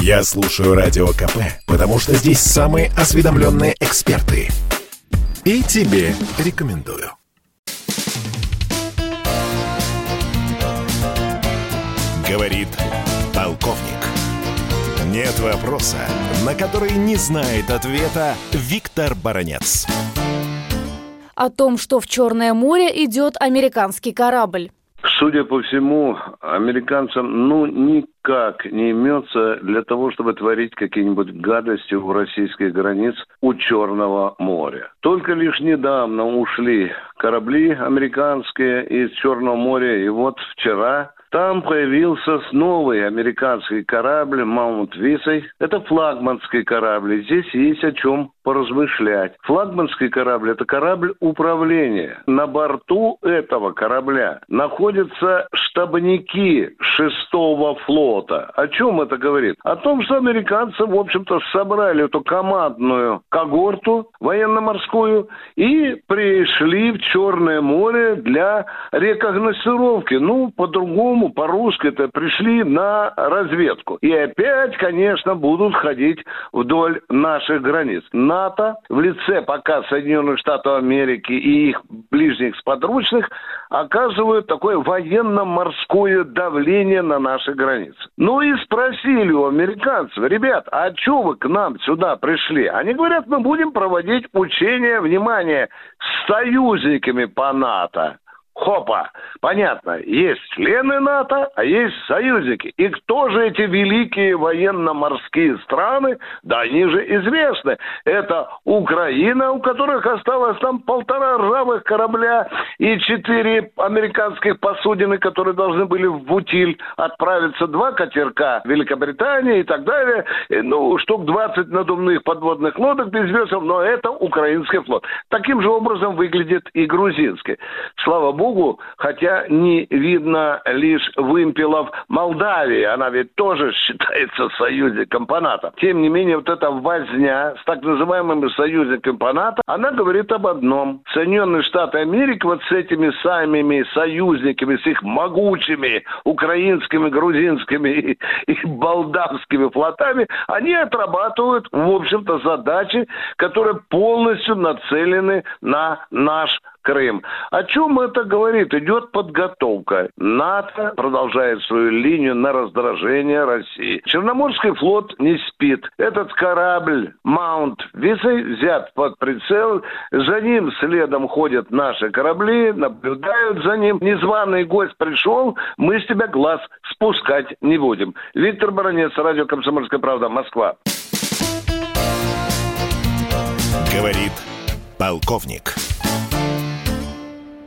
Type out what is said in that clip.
Я слушаю Радио КП, потому что здесь самые осведомленные эксперты. И тебе рекомендую. Говорит полковник. Нет вопроса, на который не знает ответа Виктор Баранец. О том, что в Черное море идет американский корабль. Судя по всему, американцам ну никак не имется для того, чтобы творить какие-нибудь гадости у российских границ у Черного моря. Только лишь недавно ушли корабли американские из Черного моря, и вот вчера там появился новый американский корабль «Маунт Висой». Это флагманский корабль. Здесь есть о чем поразмышлять. Флагманский корабль – это корабль управления. На борту этого корабля находятся штабники шестого флота. О чем это говорит? О том, что американцы, в общем-то, собрали эту командную когорту военно-морскую и пришли в Черное море для рекогносцировки. Ну, по-другому, по-русски это пришли на разведку. И опять, конечно, будут ходить вдоль наших границ. На НАТО в лице пока Соединенных Штатов Америки и их ближних сподручных оказывают такое военно-морское давление на наши границы. Ну и спросили у американцев, ребят, а что вы к нам сюда пришли? Они говорят, мы будем проводить учения, внимание, с союзниками по НАТО. Хопа, понятно, есть члены НАТО, а есть союзники. И кто же эти великие военно-морские страны? Да они же известны. Это Украина, у которых осталось там полтора ржавых корабля и четыре американских посудины, которые должны были в Утиль отправиться, два катерка Великобритании и так далее. Ну, штук 20 надувных подводных лодок без весел, но это украинский флот. Таким же образом выглядит и грузинский. Слава богу, Богу, хотя не видно лишь вымпелов Молдавии, она ведь тоже считается союзником по НАТО. Тем не менее, вот эта возня с так называемыми союзниками по НАТО, она говорит об одном. Соединенные Штаты Америки вот с этими самыми союзниками, с их могучими украинскими, грузинскими и, и молдавскими флотами, они отрабатывают, в общем-то, задачи, которые полностью нацелены на наш Крым. О чем это говорит? Идет подготовка. НАТО продолжает свою линию на раздражение России. Черноморский флот не спит. Этот корабль Маунт Висой взят под прицел. За ним следом ходят наши корабли, наблюдают за ним. Незваный гость пришел, мы с тебя глаз спускать не будем. Виктор Баранец, радио «Комсомольская правда», Москва. Говорит полковник.